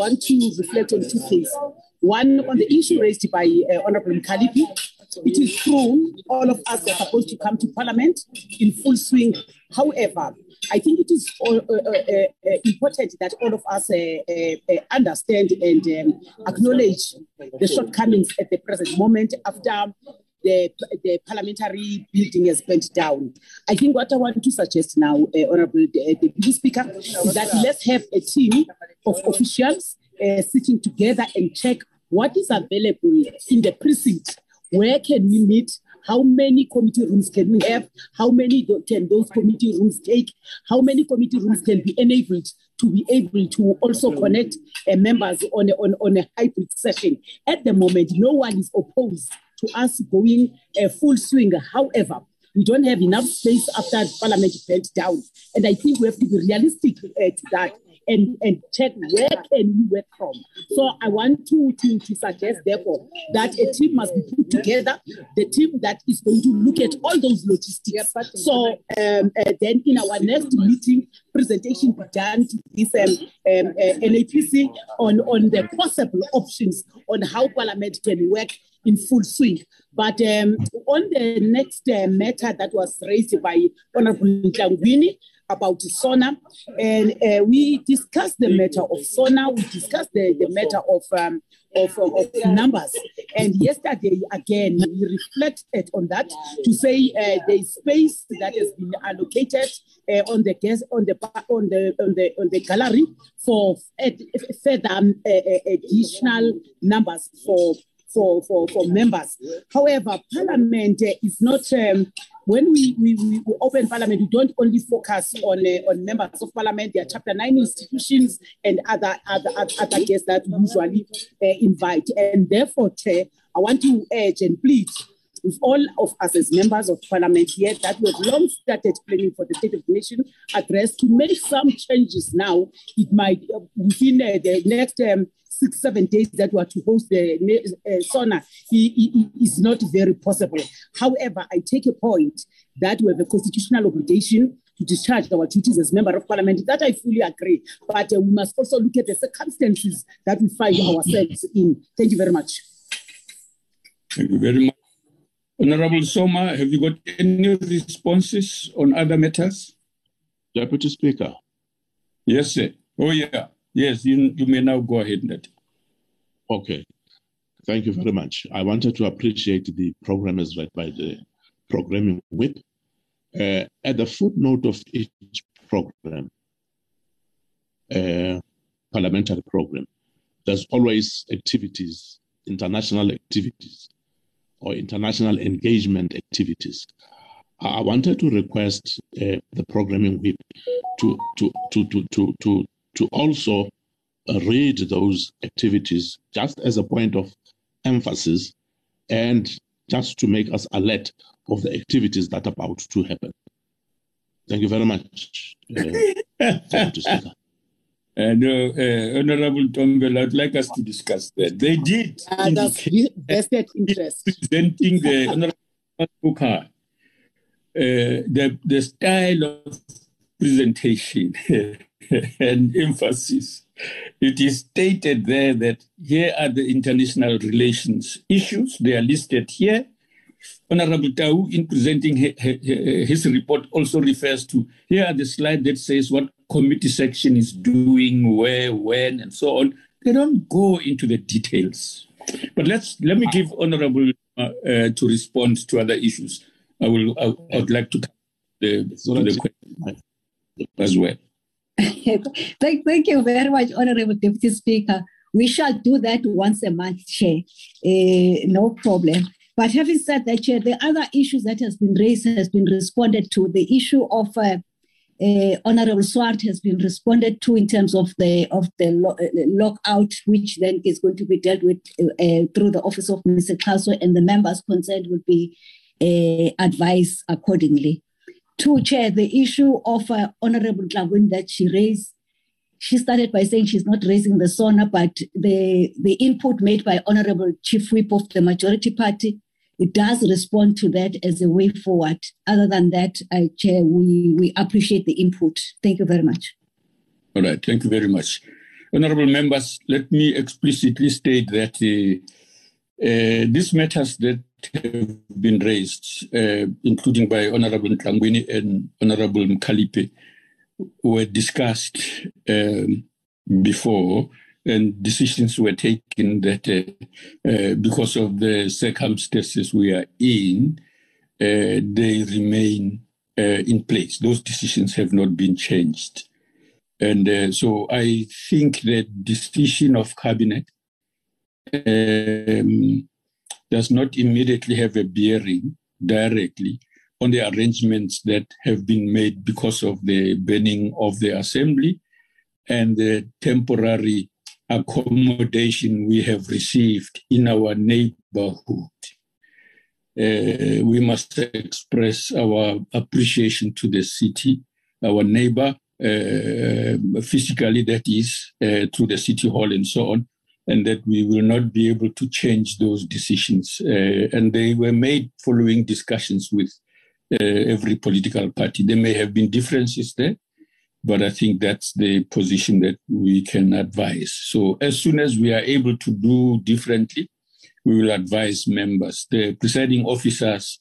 want to reflect on two things. One, on the issue raised by uh, Honorable Mkhaliphi, it is true all of us are supposed to come to Parliament in full swing. However, I think it is uh, uh, uh, uh important that all of us uh, understand and um, acknowledge the shortcomings at the present moment after the, the parliamentary building has burnt down. I think what I want to suggest now, uh, Honorable uh, Deputy Speaker, is that let's have a team of officials uh, sitting together and check what is available in the precinct. Where can we meet? How many committee rooms can we have? How many can those committee rooms take? How many committee rooms can be enabled to be able to also connect uh, members on a, on, on a hybrid session? At the moment, no one is opposed to us going a uh, full swing. However, we don't have enough space after Parliament bent down. And I think we have to be realistic at that and, and check where can we work from. So I want to, to, to suggest, therefore, that a team must be put together, the team that is going to look at all those logistics. So um, uh, then in our next meeting, presentation be done to this um, um, uh, NAPC on, on the possible options on how Parliament can work in full swing. But um, on the next uh, matter that was raised by Honorable Ntlangwini, about SONA, and uh, we discussed the matter of SONA. We discussed the, the matter of, um, of, of numbers. And yesterday, again, we reflected on that to say uh, the space that has been allocated uh, on the guest on the on the on the on the gallery for further um, additional numbers for for, for, for members. However, Parliament is not, um, when we, we, we open Parliament, we don't only focus on, uh, on members of Parliament, there are Chapter 9 institutions and other, other, other guests that we usually uh, invite. And therefore, Chair, I want to urge and plead with all of us as members of parliament here that we have long started planning for the State of the Nation address to make some changes now. It might, uh, within uh, the next um, six, seven days that were to host the uh, SONA is not very possible. However, I take a point that we have a constitutional obligation to discharge our duties as member of parliament. That I fully agree. But uh, we must also look at the circumstances that we find ourselves in. Thank you very much. Thank you very much. Honorable Soma, have you got any responses on other matters? Deputy Speaker. Yes, sir. Oh, yeah. Yes, you, you may now go ahead, Nat. Okay. Thank you very much. I wanted to appreciate the program as read by the programming whip. Uh, at the footnote of each program, uh, parliamentary program, there's always activities, international activities, or international engagement activities. I wanted to request uh, the programming whip to, to, to, to, to, to to also read those activities just as a point of emphasis and just to make us alert of the activities that are about to happen. Thank you very much. Uh, And uh, uh, Honorable Tombela, I'd like us to discuss that. They did. Uh, that's vested interest. Presenting the Honorable Booker, uh, the, the style of presentation and emphasis. It is stated there that here are the international relations issues. They are listed here. Honorable Tau, in presenting his report, also refers to here are the slide that says what committee section is doing, where, when, and so on. They don't go into the details. But let's let me give Honorable uh, uh, to respond to other issues. I will. I, I would like to the, to the question as well. thank, thank you very much, Honorable Deputy Speaker. We shall do that once a month, Chair. Uh, no problem. But having said that, Chair, the other issues that has been raised has been responded to. The issue of uh, uh, Honorable Swart has been responded to in terms of the of the lo- lockout, which then is going to be dealt with through the office of Mr. Xaso, and the members concerned will be advised accordingly to chair the issue of uh, Honorable Ntlangwini that she raised. She started by saying she's not raising the SONA, but the, the input made by Honorable Chief Whip of the majority party, it does respond to that as a way forward. Other than that, I chair, we, we appreciate the input. Thank you very much. All right, thank you very much. Honorable members, let me explicitly state that uh, uh, these matters that have been raised, uh, including by Honorable Ntlangwini and Honorable Mkhaliphi, were discussed um, before and decisions were taken that uh, because of the circumstances we are in, they remain in place. Those decisions have not been changed. And so I think the decision of cabinet um, does not immediately have a bearing directly on the arrangements that have been made because of the burning of the assembly and the temporary accommodation we have received in our neighborhood. Uh, we must express our appreciation to the city, our neighbor, uh, physically, that is, uh, through the city hall and so on, and that we will not be able to change those decisions. Uh, and they were made following discussions with uh, every political party. There may have been differences there, but I think that's the position that we can advise. So as soon as we are able to do differently, we will advise members. The presiding officers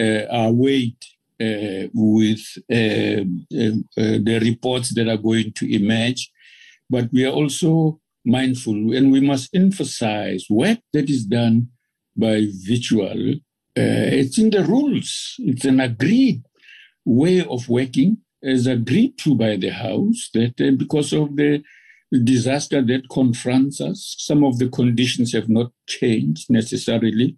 uh, are weighed uh, with uh, uh, uh, the reports that are going to emerge, but we are also mindful and we must emphasize work that is done by virtual. it's in the rules. It's an agreed way of working as agreed to by the House that uh, because of the disaster that confronts us, some of the conditions have not changed necessarily,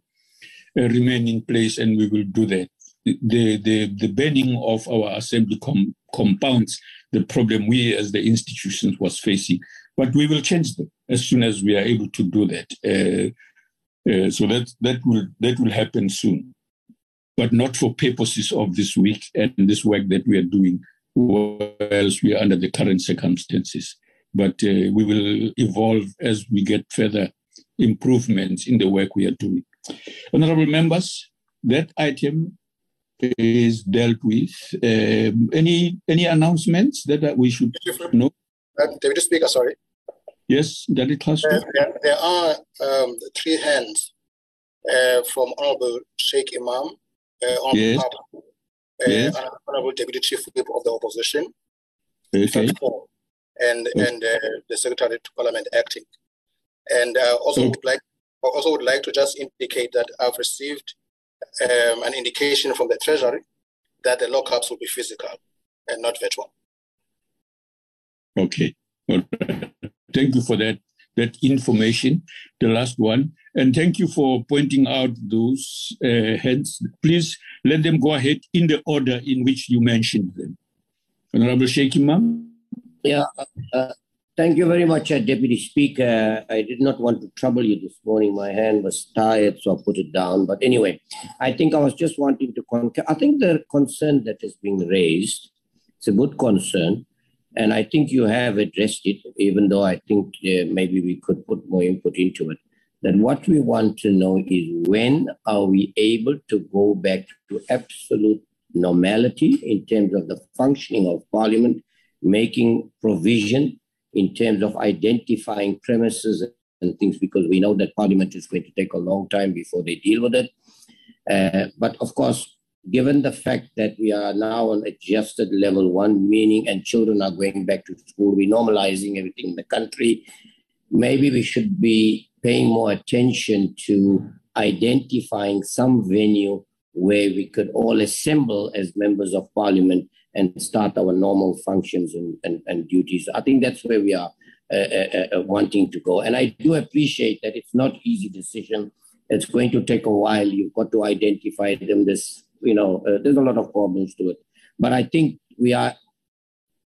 uh, remain in place, and we will do that. The, the, the burning of our assembly com- compounds the problem we as the institutions was facing, but we will change them as soon as we are able to do that. Uh, uh, so that that will that will happen soon, but not for purposes of this week and this work that we are doing whilst we are under the current circumstances. But uh, we will evolve as we get further improvements in the work we are doing. Honorable members, that item is dealt with. Um, any any announcements that we should know? Uh, Deputy Speaker, sorry. Yes, Daddy Class. Uh, there, there, are um, three hands uh, from Honorable Shaik Emam, uh, Honorable yes. Papa, yes. uh, Honorable Deputy Chief Whip of the Opposition, okay. and okay. and uh, the Secretary to Parliament acting, and uh, also okay. would like also would like to just indicate that I've received um, an indication from the Treasury that the lockups will be physical and not virtual. Okay. Thank you for that that information. The last one. And thank you for pointing out those uh, heads. Please let them go ahead in the order in which you mentioned them. Honorable Shaik Emam. Yeah, uh, thank you very much, uh, Deputy Speaker. I did not want to trouble you this morning. My hand was tired, so I put it down. But anyway, I think I was just wanting to concur. I think the concern that is being raised, it's a good concern. And I think you have addressed it, even though I think uh, maybe we could put more input into it that what we want to know is when are we able to go back to absolute normality in terms of the functioning of parliament, making provision in terms of identifying premises and things, because we know that parliament is going to take a long time before they deal with it. Uh, but of course, given the fact that we are now on adjusted level one, meaning and children are going back to school, we're normalizing everything in the country, maybe we should be paying more attention to identifying some venue where we could all assemble as members of parliament and start our normal functions and, and, and duties. I think that's where we are uh, uh, uh, wanting to go. And I do appreciate that it's not easy decision. It's going to take a while. You've got to identify them. This, you know, uh, there's a lot of problems to it. But I think we are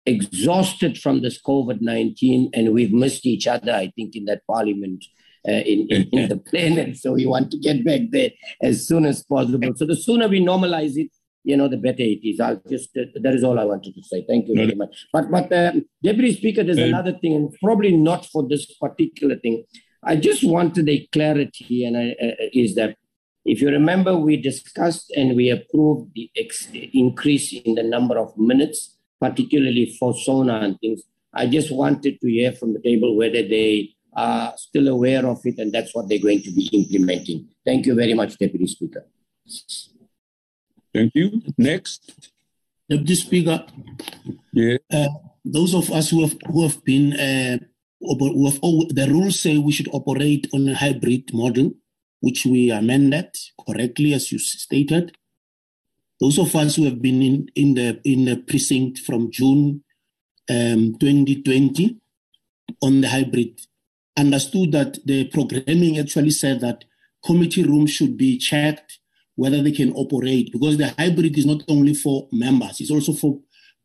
exhausted from this COVID 19 and we've missed each other, I think, in that parliament uh, in, in, in, the planet. So we want to get back there as soon as possible. So the sooner we normalize it, you know, the better it is. I'll just, uh, that is all I wanted to say. Thank you very much. But, but um, Deputy Speaker, there's another thing, and probably not for this particular thing. I just wanted a clarity, and I, uh, is that if you remember, we discussed and we approved the ex- increase in the number of minutes, particularly for SONA and things, I just wanted to hear from the table whether they are still aware of it and that's what they're going to be implementing. Thank you very much, Deputy Speaker. Thank you. Next. Deputy Speaker. Yeah. Uh, those of us who have who have been uh, who have, oh, the rules say we should operate on a hybrid model, which we amended correctly as you stated. Those of us who have been in, in the in the precinct from June um, 2020 on the hybrid understood that the programming actually said that committee rooms should be checked whether they can operate because the hybrid is not only for members, it's also for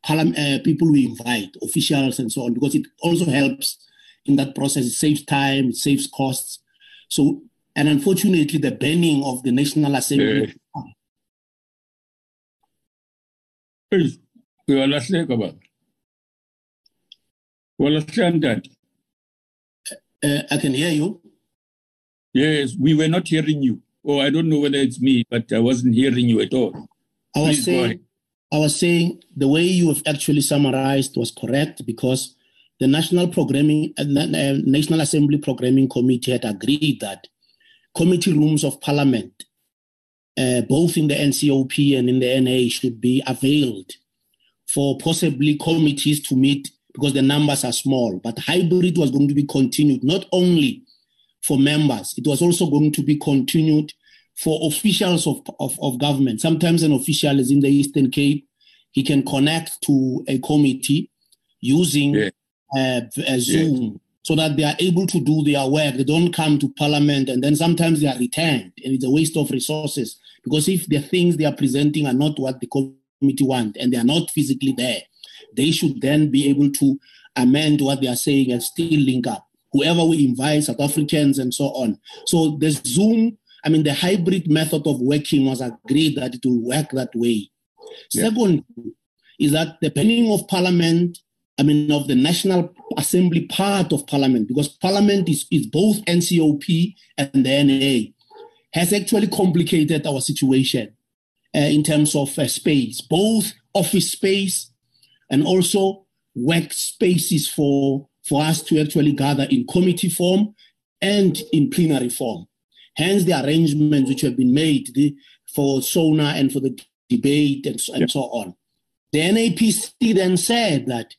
uh, people we invite, officials and so on, because it also helps in that process. It saves time, it saves costs. So, and unfortunately, the banning of the National Assembly. Hey, uyalahleka baba. Walahleka uh, I can hear you. Yes, we were not hearing you. Oh, I don't know whether it's me, but I wasn't hearing you at all. I was Please saying, I was saying the way you have actually summarized was correct because the National Programming uh, National Assembly Programming Committee had agreed that committee rooms of Parliament, uh, both in the NCOP and in the NA, should be availed for possibly committees to meet because the numbers are small. But hybrid was going to be continued not only for members, it was also going to be continued for officials of, of, of government. Sometimes an official is in the Eastern Cape, he can connect to a committee using yeah. uh, a Zoom. Yeah. So that they are able to do their work. They don't come to parliament and then sometimes they are returned and it's a waste of resources. Because if the things they are presenting are not what the committee want and they are not physically there, they should then be able to amend what they are saying and still link up. Whoever we invite, South Africans and so on. So the Zoom, I mean, the hybrid method of working was agreed that it will work that way. Yeah. Second is that the pending of parliament, I mean, of the National Assembly part of parliament, because parliament is, is both NCOP and the NA, has actually complicated our situation uh, in terms of uh, space, both office space and also workspaces for, for us to actually gather in committee form and in plenary form. Hence the arrangements which have been made the, for SONA and for the debate and, and yep. so on. The NAPC then said that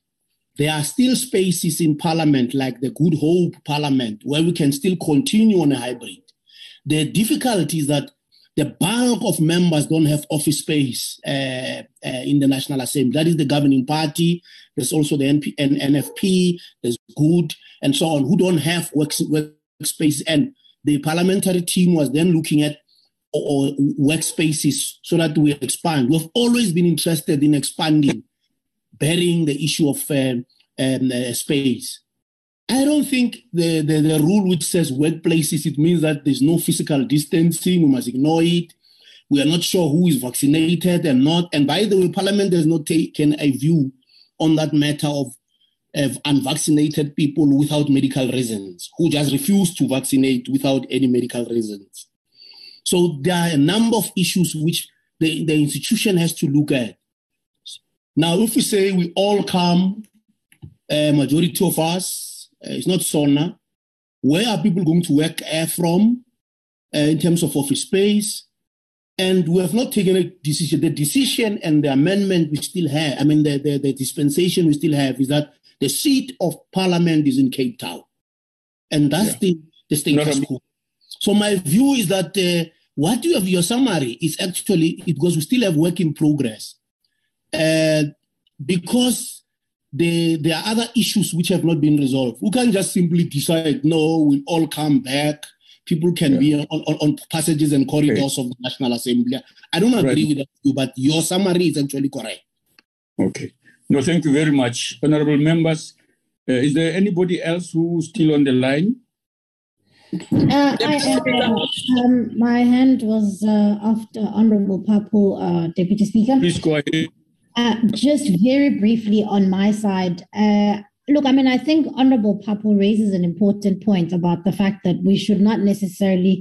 there are still spaces in parliament like the Good Hope Parliament where we can still continue on a hybrid. The difficulty is that the bulk of members don't have office space uh, uh, in the National Assembly. That is the governing party. There's also the NP, NFP, there's Good, and so on, who don't have work, workspace. And the parliamentary team was then looking at or, workspaces so that we expand. We've always been interested in expanding, bearing the issue of uh, um, uh, space. I don't think the, the, the, rule which says workplaces, it means that there's no physical distancing, we must ignore it. We are not sure who is vaccinated and not. And by the way, Parliament has not taken a view on that matter of, of unvaccinated people without medical reasons, who just refuse to vaccinate without any medical reasons. So there are a number of issues which the, the institution has to look at. Now, if we say we all come, a majority of us, uh, it's not SONA. Where are people going to work from uh, in terms of office space? And we have not taken a decision. The decision and the amendment we still have, I mean, the, the, the dispensation we still have is that the seat of parliament is in Cape Town. And that's yeah. the, the status quo. So my view is that uh, what you have your summary is actually because we still have work in progress. Uh, because there, there are other issues which have not been resolved. We can't just simply decide, no, we'll all come back. People can yeah. be on, on, on, passages and corridors okay. of the National Assembly. I don't agree right. with you, but your summary is actually correct. Okay. No, thank you very much. Honorable members, uh, is there anybody else who's still on the line? Uh, I, uh, um, my hand was uh, after Honorable Papul, uh, Deputy Speaker. Please go ahead. Uh, just very briefly on my side, uh, look, I mean, I think Honorable Papul raises an important point about the fact that we should not necessarily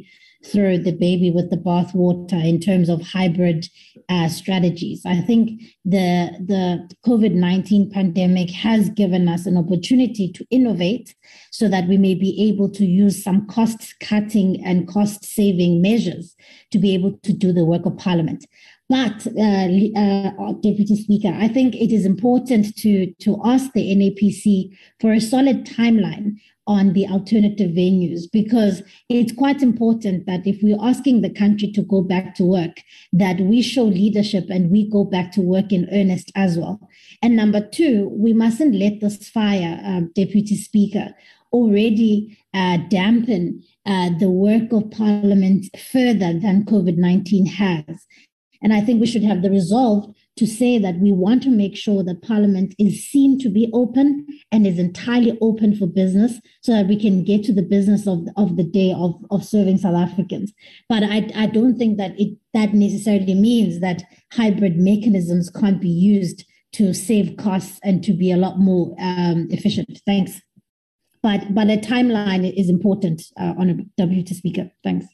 throw the baby with the bathwater in terms of hybrid uh, strategies. I think the the COVID nineteen pandemic has given us an opportunity to innovate, so that we may be able to use some cost cutting and cost saving measures to be able to do the work of Parliament. But, uh, uh, Deputy Speaker, I think it is important to, to ask the NAPC for a solid timeline on the alternative venues because it's quite important that if we're asking the country to go back to work, that we show leadership and we go back to work in earnest as well. And number two, we mustn't let this fire, um, Deputy Speaker, already uh, dampen uh, the work of Parliament further than COVID 19 has. And I think we should have the resolve to say that we want to make sure that Parliament is seen to be open and is entirely open for business so that we can get to the business of, of the day of, of serving South Africans. But I, I don't think that it that necessarily means that hybrid mechanisms can't be used to save costs and to be a lot more um, efficient. Thanks. But but a timeline is important, uh, Honourable Deputy Speaker. Thanks.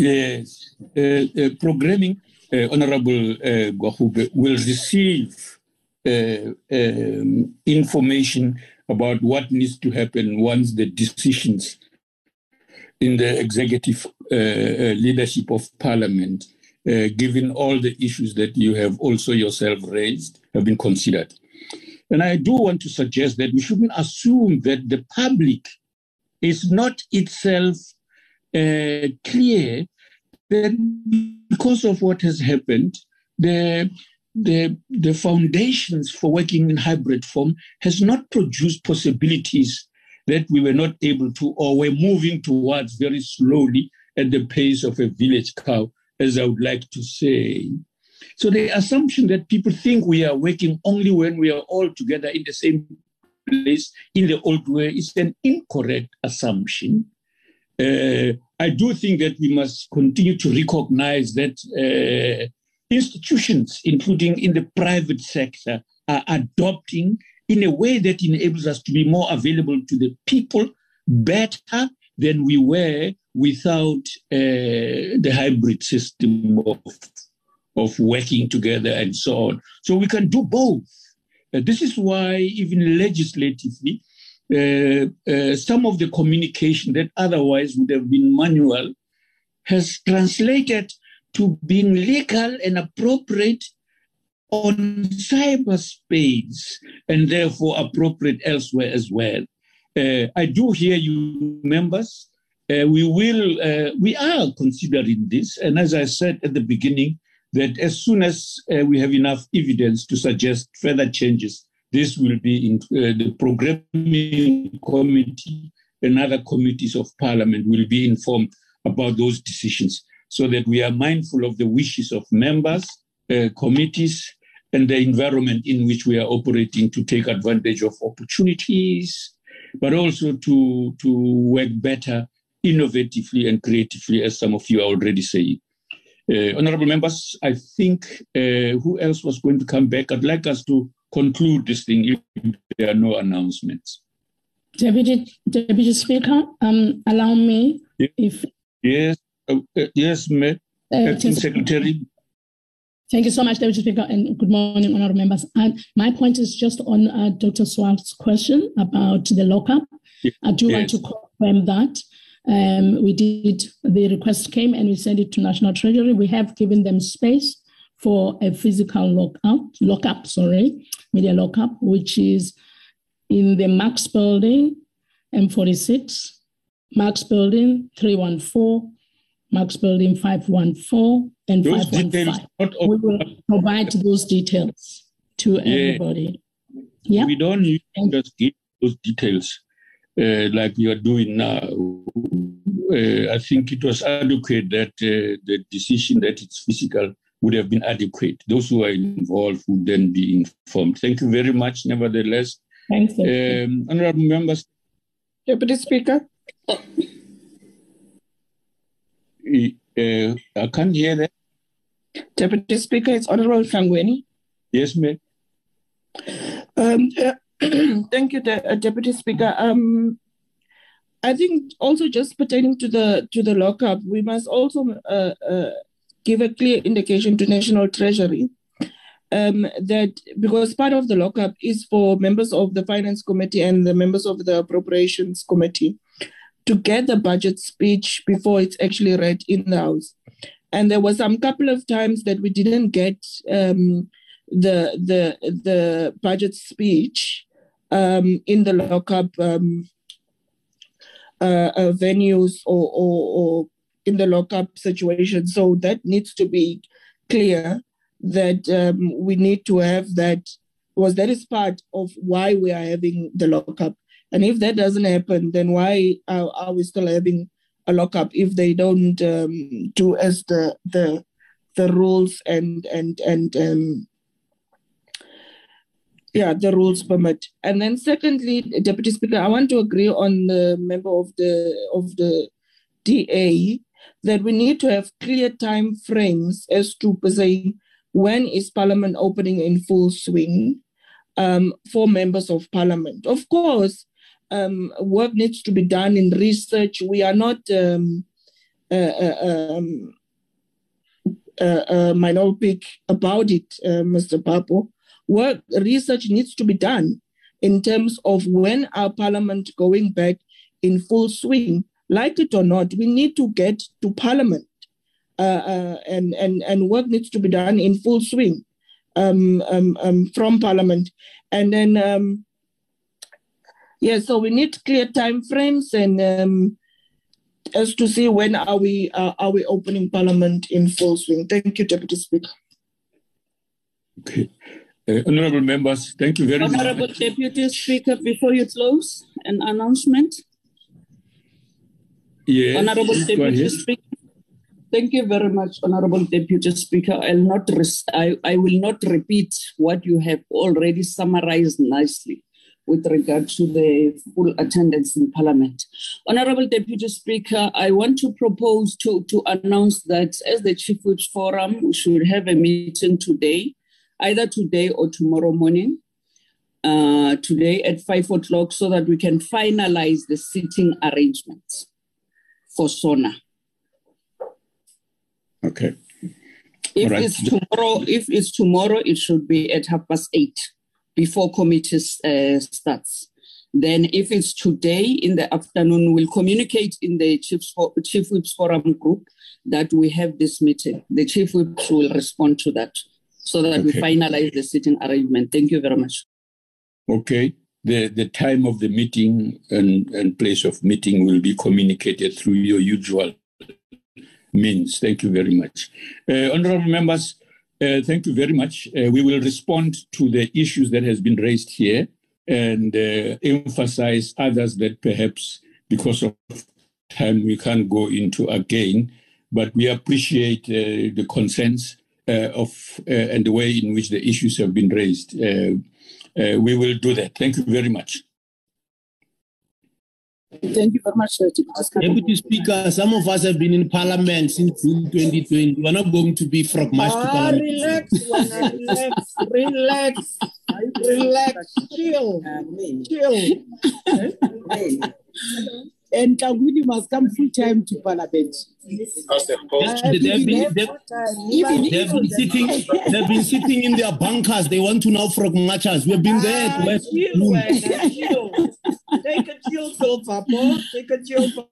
Yes, uh, uh, programming, uh, Honorable uh, will receive uh, um, information about what needs to happen once the decisions in the executive uh, uh, leadership of Parliament, given all the issues that you have also yourself raised, have been considered. And I do want to suggest that we shouldn't assume that the public is not itself uh, clear that because of what has happened, the the the foundations for working in hybrid form has not produced possibilities that we were not able to or were moving towards very slowly at the pace of a village cow, as I would like to say. So the assumption that people think we are working only when we are all together in the same place in the old way is an incorrect assumption. Uh, I do think that we must continue to recognize that uh, institutions, including in the private sector, are adopting in a way that enables us to be more available to the people better than we were without uh, the hybrid system of, of working together and so on. So we can do both. Uh, this is why, even legislatively, some of the communication that otherwise would have been manual has translated to being legal and appropriate on cyberspace and therefore appropriate elsewhere as well. Uh, I do hear you, members. Uh, we will, uh, we are considering this, and as I said at the beginning, that as soon as uh, we have enough evidence to suggest further changes, this will be in uh, the programming committee and other committees of parliament will be informed about those decisions so that we are mindful of the wishes of members, uh, committees, and the environment in which we are operating to take advantage of opportunities, but also to, to work better innovatively and creatively, as some of you are already saying. Uh, honorable members, I think uh, who else was going to come back? I'd like us to conclude this thing if there are no announcements. Deputy, Deputy Speaker, um, allow me yes. if yes, uh, uh, yes, ma- uh, Secretary. Thank you so much, Deputy Speaker, and good morning, honourable members. And my point is just on uh, Dr. Swart's question about the lockup. Yes. I do yes. want to confirm that. Um, we did, the request came and we sent it to National Treasury. We have given them space for a physical lockout, lockup, sorry, media lockup, which is in the Max building, M46, Max building 314, Max building 514, and those 515. We will provide those details to yeah. everybody. Yeah. We don't need to just give those details uh, like you are doing now. Uh, I think it was adequate that uh, the decision that it's physical would have been adequate. Those who are involved would then be informed. Thank you very much, nevertheless. Thanks. Um, honorable members. Deputy Speaker. Uh, I can't hear that. Deputy Speaker, it's Honorable Ntlangwini. Yes, ma'am. Um, uh, thank you, De- uh, Deputy Speaker. Um, I think also just pertaining to the to the lockup, we must also uh, uh, give a clear indication to National Treasury um, that because part of the lockup is for members of the Finance Committee and the members of the Appropriations Committee to get the budget speech before it's actually read in the House. And there was some couple of times that we didn't get um, the the the budget speech um, in the lockup um, uh, uh, venues or, or, or in the lockup situation. So that needs to be clear that um, we need to have that was that is part of why we are having the lockup. And if that doesn't happen, then why are, are we still having a lockup if they don't um, do as the the the rules and and and um, yeah, the rules permit. And then secondly, Deputy Speaker, I want to agree on the member of the of the DA that we need to have clear time frames as to say when is Parliament opening in full swing um, for members of Parliament. Of course, um, work needs to be done in research. We are not um, uh, uh, um, uh, uh myopic about it, uh, Mr. Papo work research needs to be done in terms of when our parliament going back in full swing like it or not we need to get to parliament. Uh, uh, and, and, and work needs to be done in full swing um, um, um, from parliament. And then um, yeah so we need clear time frames and um, as to see when are we uh, are we opening parliament in full swing. Thank you deputy speaker. Okay. Uh, honorable members, thank you very honorable much. Honorable Deputy Speaker, before you close, an announcement. Yes, Honorable Deputy Speaker. Thank you very much, Honorable Deputy Speaker. I'll not I, I will not repeat what you have already summarized nicely with regard to the full attendance in Parliament. Honorable Deputy Speaker, I want to propose to, to announce that as the Chief Whips Forum, we should have a meeting today either today or tomorrow morning, uh, today at five o'clock, so that we can finalize the seating arrangements for SONA. Okay. If right. it's tomorrow, if it's tomorrow, it should be at half past eight before committee uh, starts. Then, if it's today in the afternoon, we'll communicate in the Chiefs for, Chief Whips Forum group that we have this meeting. The Chief Whips will respond to that so that okay. we finalize the sitting arrangement. Thank you very much. Okay. The, the time of the meeting and, and place of meeting will be communicated through your usual means. Thank you very much. Uh, honorable members, uh, thank you very much. Uh, we will respond to the issues that has been raised here and uh, emphasize others that perhaps because of time we can't go into again, but we appreciate uh, the consensus uh, of and the way in which the issues have been raised. Uh, we will do that. Thank you very much. Thank you very much, Deputy Speaker. Some of us have been in Parliament since June 2020. We're not going to be frog march ah, to Parliament. Relax, relax, relax, relax, chill, chill Ntlangwini must come full time to Parliament. They've been, they've, they've, been sitting, they've been sitting in their bunkers. They want to now frog matches. We've been there. Ah, chill, chill. Take a chill pill, Papa. Take a chill pill.